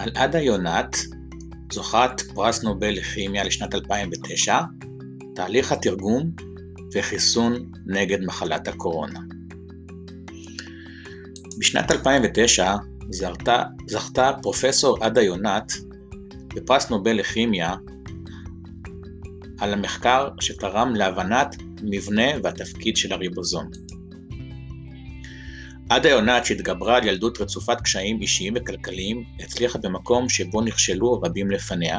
על עדה יונת, זוכת פרס נובל לכימיה לשנת 2009, תהליך התרגום וחיסון נגד מחלת הקורונה. בשנת 2009 זכתה, זכתה פרופסור עדה יונת בפרס נובל לכימיה על המחקר שתרם להבנת מבנה והתפקיד של הריבוזום. עדה יונת שהתגברה על ילדות רצופת קשיים אישיים וכלכליים, הצליחה במקום שבו נכשלו רבים לפניה,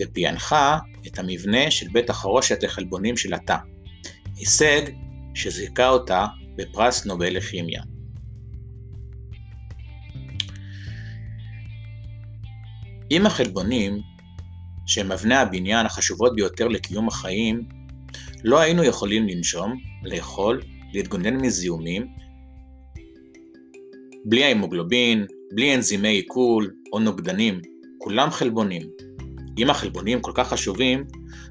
ופענחה את המבנה של בית החרושת לחלבונים של התא, הישג שזיכה אותה בפרס נובל לכימיה. אם החלבונים, שהם אבני הבניין החשובות ביותר לקיום החיים, לא היינו יכולים לנשום, לאכול, להתגונן מזיהומים, בלי ההמוגלובין, בלי אנזימי עיכול או נוגדנים, כולם חלבונים. אם החלבונים כל כך חשובים,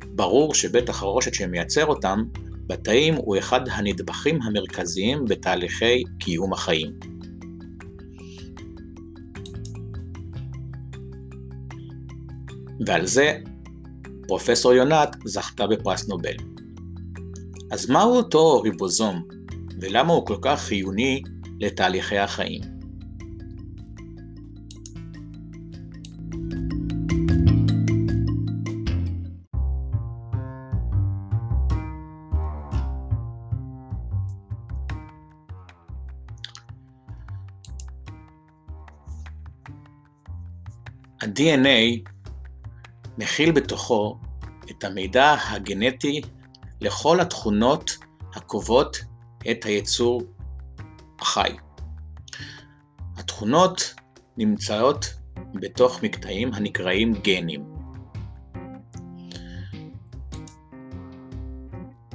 ברור שבית החרושת שמייצר אותם בתאים הוא אחד הנדבכים המרכזיים בתהליכי קיום החיים. ועל זה פרופסור יונת זכתה בפרס נובל. אז מהו אותו ריבוזום, ולמה הוא כל כך חיוני לתהליכי החיים? ה-DNA מכיל בתוכו את המידע הגנטי לכל התכונות הקובעות את היצור החי. התכונות נמצאות בתוך מקטעים הנקראים גנים.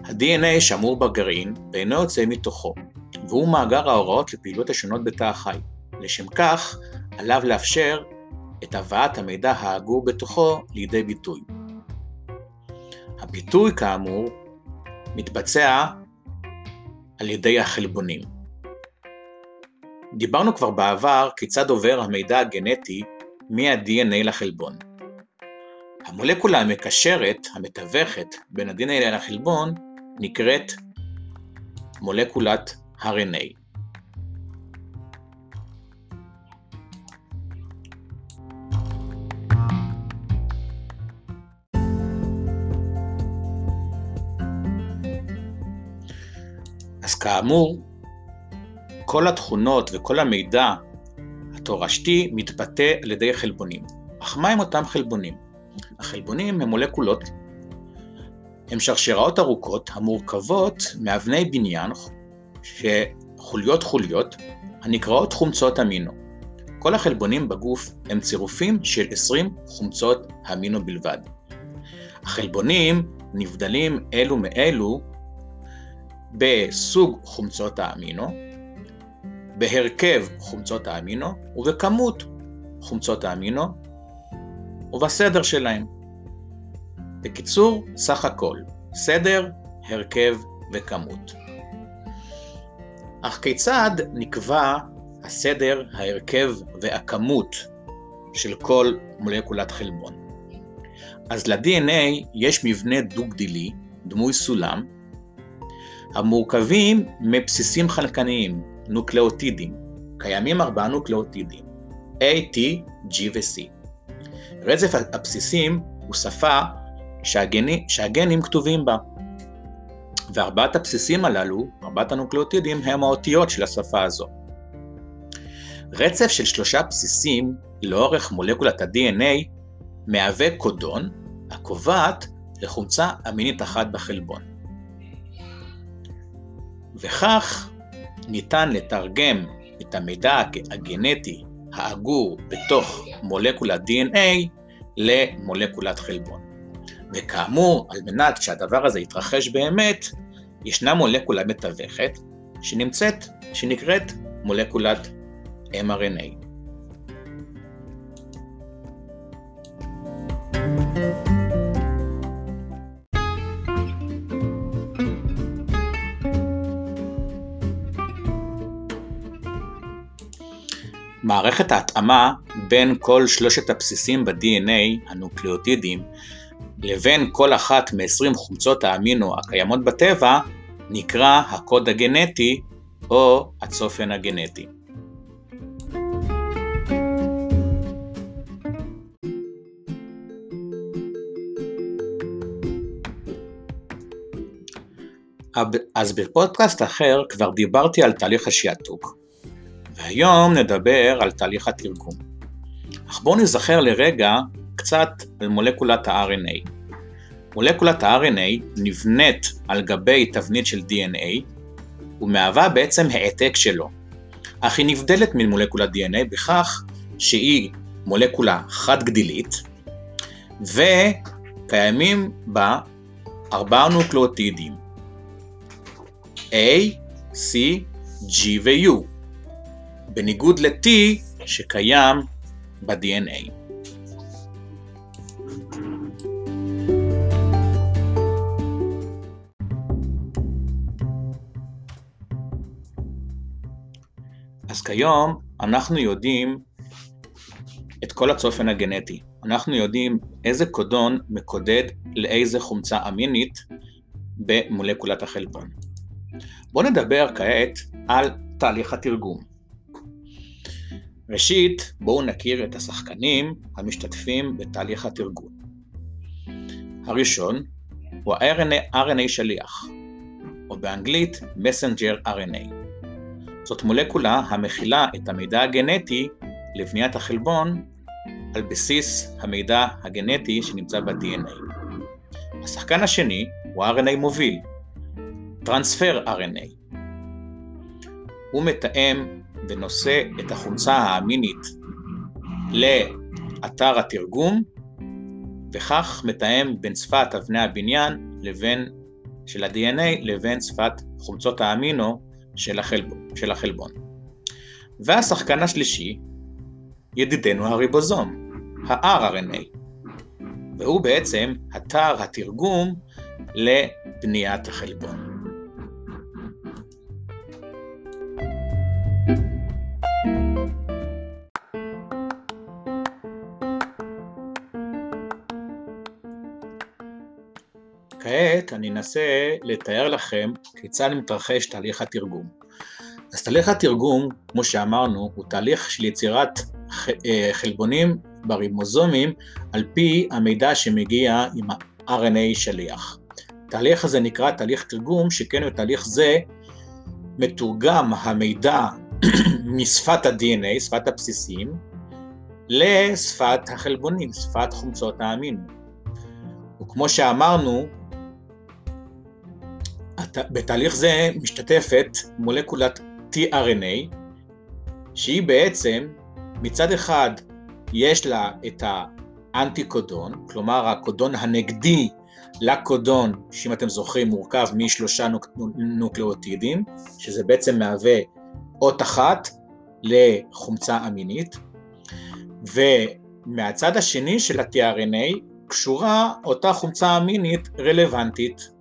ה-DNA שמור בגרעין ואינו יוצא מתוכו, והוא מאגר ההוראות לפעילות השונות בתא החי. לשם כך, עליו לאפשר את הבאת המידע האגור בתוכו לידי ביטוי. הביטוי כאמור מתבצע על ידי החלבונים. דיברנו כבר בעבר כיצד עובר המידע הגנטי מה-DNA לחלבון. המולקולה המקשרת, המתווכת בין ה-DNA לחלבון, נקראת מולקולת RNA. אז כאמור, כל התכונות וכל המידע התורשתי מתבטא על ידי חלבונים. אך מהם אותם חלבונים? החלבונים הם מולקולות, הם שרשראות ארוכות המורכבות מאבני בניין, שחוליות חוליות, הנקראות חומצות אמינו. כל החלבונים בגוף הם צירופים של 20 חומצות אמינו בלבד. החלבונים נבדלים אלו מאלו בסוג חומצות האמינו, בהרכב חומצות האמינו ובכמות חומצות האמינו ובסדר שלהם. בקיצור, סך הכל, סדר, הרכב וכמות. אך כיצד נקבע הסדר, ההרכב והכמות של כל מולקולת חלבון? אז ל-DNA יש מבנה דו-גדילי, דמוי סולם, המורכבים מבסיסים חלקניים, נוקלאוטידים. קיימים ארבעה נוקלאוטידים, A, T, G ו-C. רצף הבסיסים הוא שפה שהגני, שהגנים כתובים בה. וארבעת הבסיסים הללו, ארבעת הנוקלאוטידים, הם האותיות של השפה הזו. רצף של שלושה בסיסים לאורך מולקולת ה-DNA מהווה קודון הקובעת לחומצה אמינית אחת בחלבון. וכך ניתן לתרגם את המידע הגנטי האגור בתוך מולקולת DNA למולקולת חלבון. וכאמור, על מנת שהדבר הזה יתרחש באמת, ישנה מולקולה מתווכת שנמצאת, שנקראת מולקולת mRNA. מערכת ההתאמה בין כל שלושת הבסיסים ב-DNA, הנוקלאוטידים, לבין כל אחת מ-20 חומצות האמינו הקיימות בטבע, נקרא הקוד הגנטי או הצופן הגנטי. אז בפודקאסט אחר כבר דיברתי על תהליך השעתוק, והיום נדבר על תהליך התרגום. אך בואו נזכר לרגע קצת על מולקולת ה-RNA. מולקולת ה-RNA נבנית על גבי תבנית של DNA ומהווה בעצם העתק שלו, אך היא נבדלת ממולקולת DNA בכך שהיא מולקולה חד-גדילית וקיימים בה ארבעה נוקלאוטידים A, C, G ו-U, בניגוד ל-T שקיים ב-DNA. אז כיום אנחנו יודעים את כל הצופן הגנטי. אנחנו יודעים איזה קודון מקודד לאיזה חומצה אמינית במולקולת החלבון. בואו נדבר כעת על תהליך התרגום. ראשית, בואו נכיר את השחקנים המשתתפים בתהליך התרגום. הראשון הוא ה-RNA RNA שליח, או באנגלית Messenger RNA. זאת מולקולה המכילה את המידע הגנטי לבניית החלבון על בסיס המידע הגנטי שנמצא ב-DNA. השחקן השני הוא RNA מוביל, טרנספר RNA. הוא מתאם ונושא את החומצה האמינית לאתר התרגום, וכך מתאם בין שפת אבני הבניין לבין, של ה-DNA לבין שפת חומצות האמינו של החלבון. של החלבון. והשחקן השלישי, ידידנו הריבוזום, ה-rRNA, והוא בעצם אתר התרגום לבניית החלבון. אנסה לתאר לכם כיצד מתרחש תהליך התרגום. אז תהליך התרגום, כמו שאמרנו, הוא תהליך של יצירת אה, חלבונים בריבוזומים על פי המידע שמגיע עם ה-RNA שליח. התהליך הזה נקרא תהליך תרגום, שכן בתהליך זה מתורגם המידע משפת ה-DNA, שפת הבסיסים, לשפת החלבונים, שפת חומצות האמינו. וכמו שאמרנו, בתהליך זה משתתפת מולקולת tRNA, שהיא בעצם, מצד אחד יש לה את האנטי-קודון, כלומר הקודון הנגדי לקודון, שאם אתם זוכרים מורכב משלושה נוק, נוקלאוטידים, שזה בעצם מהווה אות אחת לחומצה אמינית, ומהצד השני של ה-tRNA קשורה אותה חומצה אמינית רלוונטית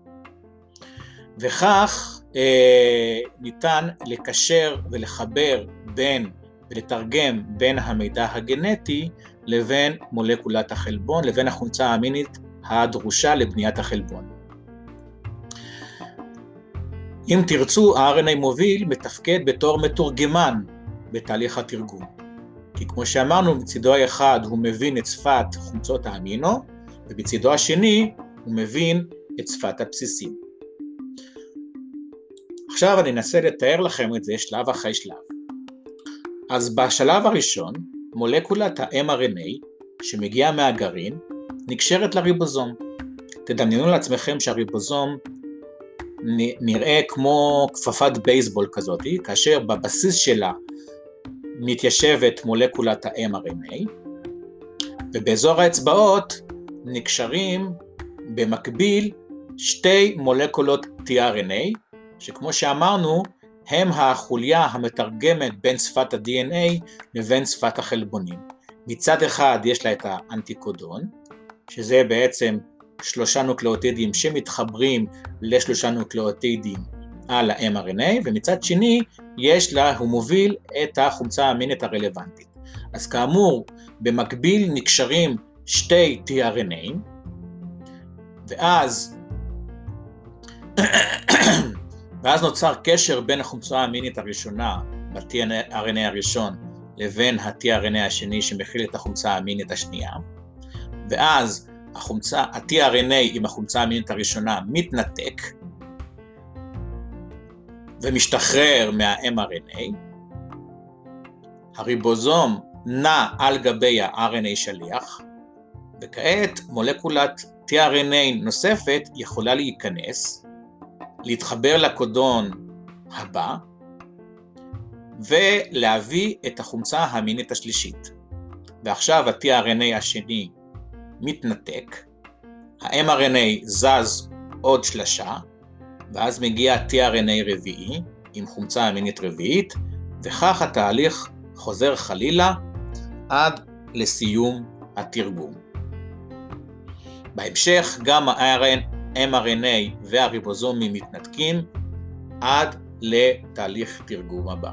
וכך אה, ניתן לקשר ולחבר בין ולתרגם בין המידע הגנטי לבין מולקולת החלבון, לבין החומצה האמינית הדרושה לבניית החלבון. אם תרצו, ה-RNA מוביל מתפקד בתור מתורגמן בתהליך התרגום. כי כמו שאמרנו, מצידו האחד הוא מבין את שפת חומצות האמינו, ובצידו השני הוא מבין את שפת הבסיסים. עכשיו אני אנסה לתאר לכם את זה שלב אחרי שלב. אז בשלב הראשון, מולקולת ה-mRNA שמגיעה מהגרעין נקשרת לריבוזום. תדמיינו לעצמכם שהריבוזום נראה כמו כפפת בייסבול כזאת, כאשר בבסיס שלה מתיישבת מולקולת ה-mRNA, ובאזור האצבעות נקשרים במקביל שתי מולקולות tRNA שכמו שאמרנו, הם החוליה המתרגמת בין שפת ה-DNA לבין שפת החלבונים. מצד אחד יש לה את האנטיקודון, שזה בעצם שלושה נוקלאוטידים שמתחברים לשלושה נוקלאוטידים על ה-mRNA, ומצד שני יש לה, הוא מוביל את החומצה האמינית הרלוונטית. אז כאמור, במקביל נקשרים שתי tRNA, ואז, ואז נוצר קשר בין החומצה האמינית הראשונה ב-tRNA הראשון לבין ה-tRNA השני שמכיל את החומצה האמינית השנייה, ואז ה-tRNA עם החומצה האמינית הראשונה מתנתק ומשתחרר מה-mRNA, הריבוזום נע על גבי ה-RNA שליח, וכעת מולקולת tRNA נוספת יכולה להיכנס, להתחבר לקודון הבא, ולהביא את החומצה המינית השלישית. ועכשיו ה-tRNA השני מתנתק, ה-mRNA זז עוד שלשה, ואז מגיע tRNA רביעי עם חומצה אמינית רביעית, וכך התהליך חוזר חלילה עד לסיום התרגום. בהמשך גם ה-mRNA והריבוזומים מתנתקים עד לתהליך תרגום הבא.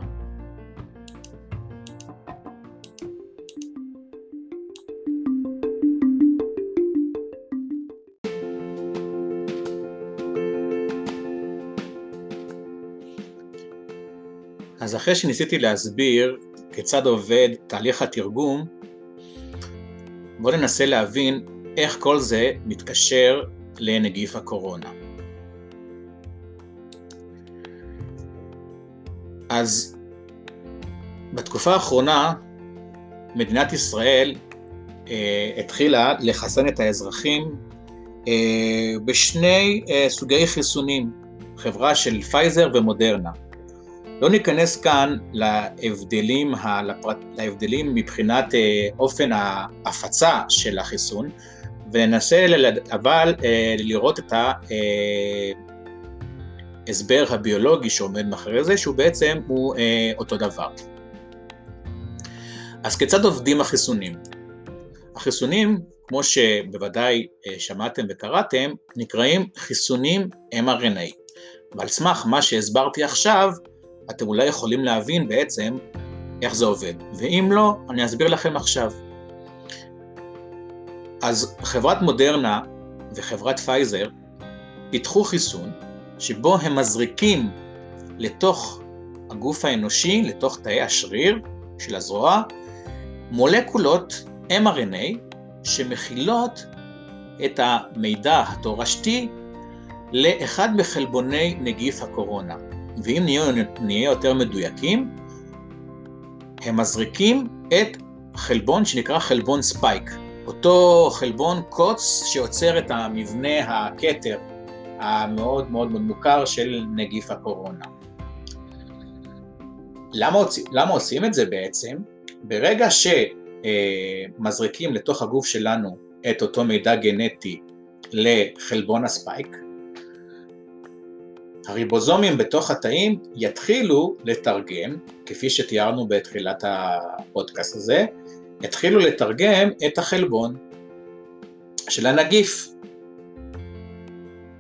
אז אחרי שניסיתי להסביר כיצד עובד תהליך התרגום, בואו ננסה להבין איך כל זה מתקשר לנגיף הקורונה. אז בתקופה האחרונה מדינת ישראל אה, התחילה לחסן את האזרחים אה, בשני אה, סוגי חיסונים, חברה של פייזר ומודרנה. לא ניכנס כאן להבדלים, לפרט, להבדלים מבחינת אה, אופן ההפצה של החיסון, וננסה אבל אה, לראות את ההסבר אה, הביולוגי שעומד מאחורי זה, שהוא בעצם הוא אותו דבר. אז כיצד עובדים החיסונים? החיסונים, כמו שבוודאי שמעתם וקראתם, נקראים חיסונים mRNA. ועל סמך מה שהסברתי עכשיו, אתם אולי יכולים להבין בעצם איך זה עובד, ואם לא, אני אסביר לכם עכשיו. אז חברת מודרנה וחברת פייזר פיתחו חיסון שבו הם מזריקים לתוך הגוף האנושי, לתוך תאי השריר של הזרוע, מולקולות mRNA שמכילות את המידע התורשתי לאחד מחלבוני נגיף הקורונה. ואם נהיה, נהיה יותר מדויקים, הם מזריקים את חלבון שנקרא חלבון ספייק, אותו חלבון קוץ שיוצר את המבנה הכתר המאוד מאוד מאוד מוכר של נגיף הקורונה. למה, למה עושים את זה בעצם? ברגע שמזריקים לתוך הגוף שלנו את אותו מידע גנטי לחלבון הספייק, הריבוזומים בתוך התאים יתחילו לתרגם, כפי שתיארנו בתחילת הפודקאסט הזה, יתחילו לתרגם את החלבון של הנגיף.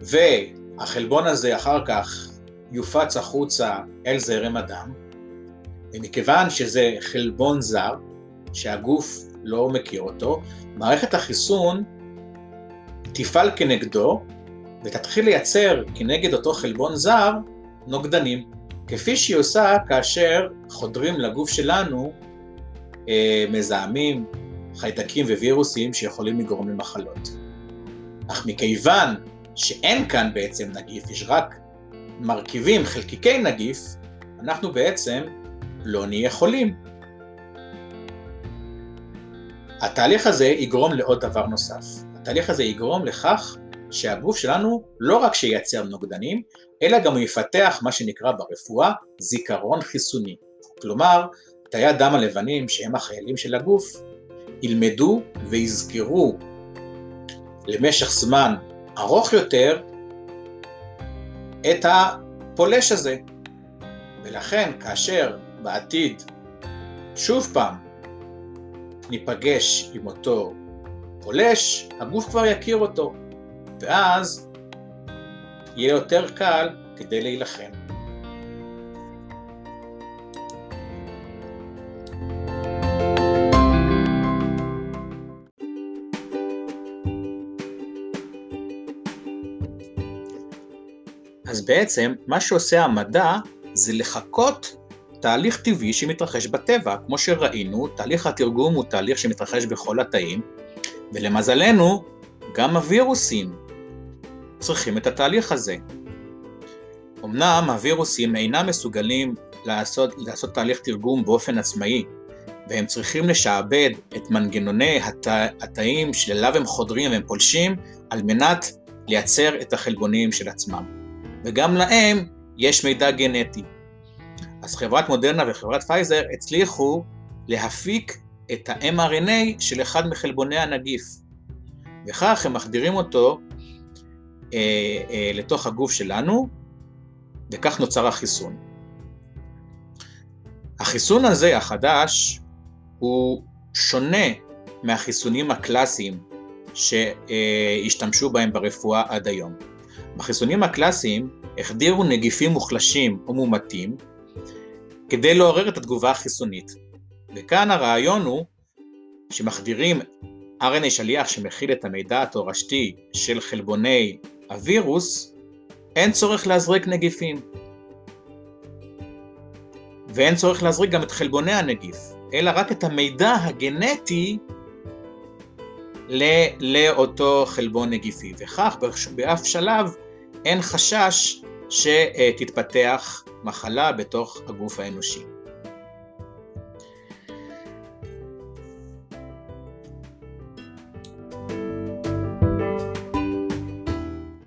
והחלבון הזה אחר כך יופץ החוצה אל זרם הדם, ומכיוון שזה חלבון זר, שהגוף לא מכיר אותו, מערכת החיסון תפעל כנגדו ותתחיל לייצר כנגד אותו חלבון זר נוגדנים, כפי שהיא עושה כאשר חודרים לגוף שלנו מזהמים, חיידקים ווירוסים שיכולים לגרום למחלות. אך מכיוון שאין כאן בעצם נגיף, יש רק מרכיבים, חלקיקי נגיף, אנחנו בעצם לא נהיה חולים. התהליך הזה יגרום לעוד דבר נוסף. התהליך הזה יגרום לכך שהגוף שלנו לא רק שייצר נוגדנים, אלא גם הוא יפתח מה שנקרא ברפואה זיכרון חיסוני. כלומר, תאי הדם הלבנים, שהם החיילים של הגוף, ילמדו ויזכרו למשך זמן ארוך יותר את הפולש הזה. ולכן כאשר בעתיד שוב פעם ניפגש עם אותו פולש, הגוף כבר יכיר אותו, ואז יהיה יותר קל כדי להילחם. בעצם מה שעושה המדע זה לחקות תהליך טבעי שמתרחש בטבע. כמו שראינו, תהליך התרגום הוא תהליך שמתרחש בכל התאים, ולמזלנו, גם הווירוסים צריכים את התהליך הזה. אמנם הווירוסים אינם מסוגלים לעשות, לעשות תהליך תרגום באופן עצמאי, והם צריכים לשעבד את מנגנוני הת... התאים שאליו הם חודרים והם פולשים, על מנת לייצר את החלבונים של עצמם. וגם להם יש מידע גנטי. אז חברת מודרנה וחברת פייזר הצליחו להפיק את ה-mRNA של אחד מחלבוני הנגיף. וכך הם מחדירים אותו אה, אה, לתוך הגוף שלנו, וכך נוצר החיסון. החיסון הזה, החדש, הוא שונה מהחיסונים הקלאסיים שהשתמשו בהם ברפואה עד היום. בחיסונים הקלאסיים החדירו נגיפים מוחלשים או מומתים כדי לעורר את התגובה החיסונית. וכאן הרעיון הוא שמחדירים RNA שליח שמכיל את המידע התורשתי של חלבוני הווירוס, אין צורך להזריק נגיפים. ואין צורך להזריק גם את חלבוני הנגיף, אלא רק את המידע הגנטי לאותו חלבון נגיפי, וכך באף שלב אין חשש שתתפתח מחלה בתוך הגוף האנושי.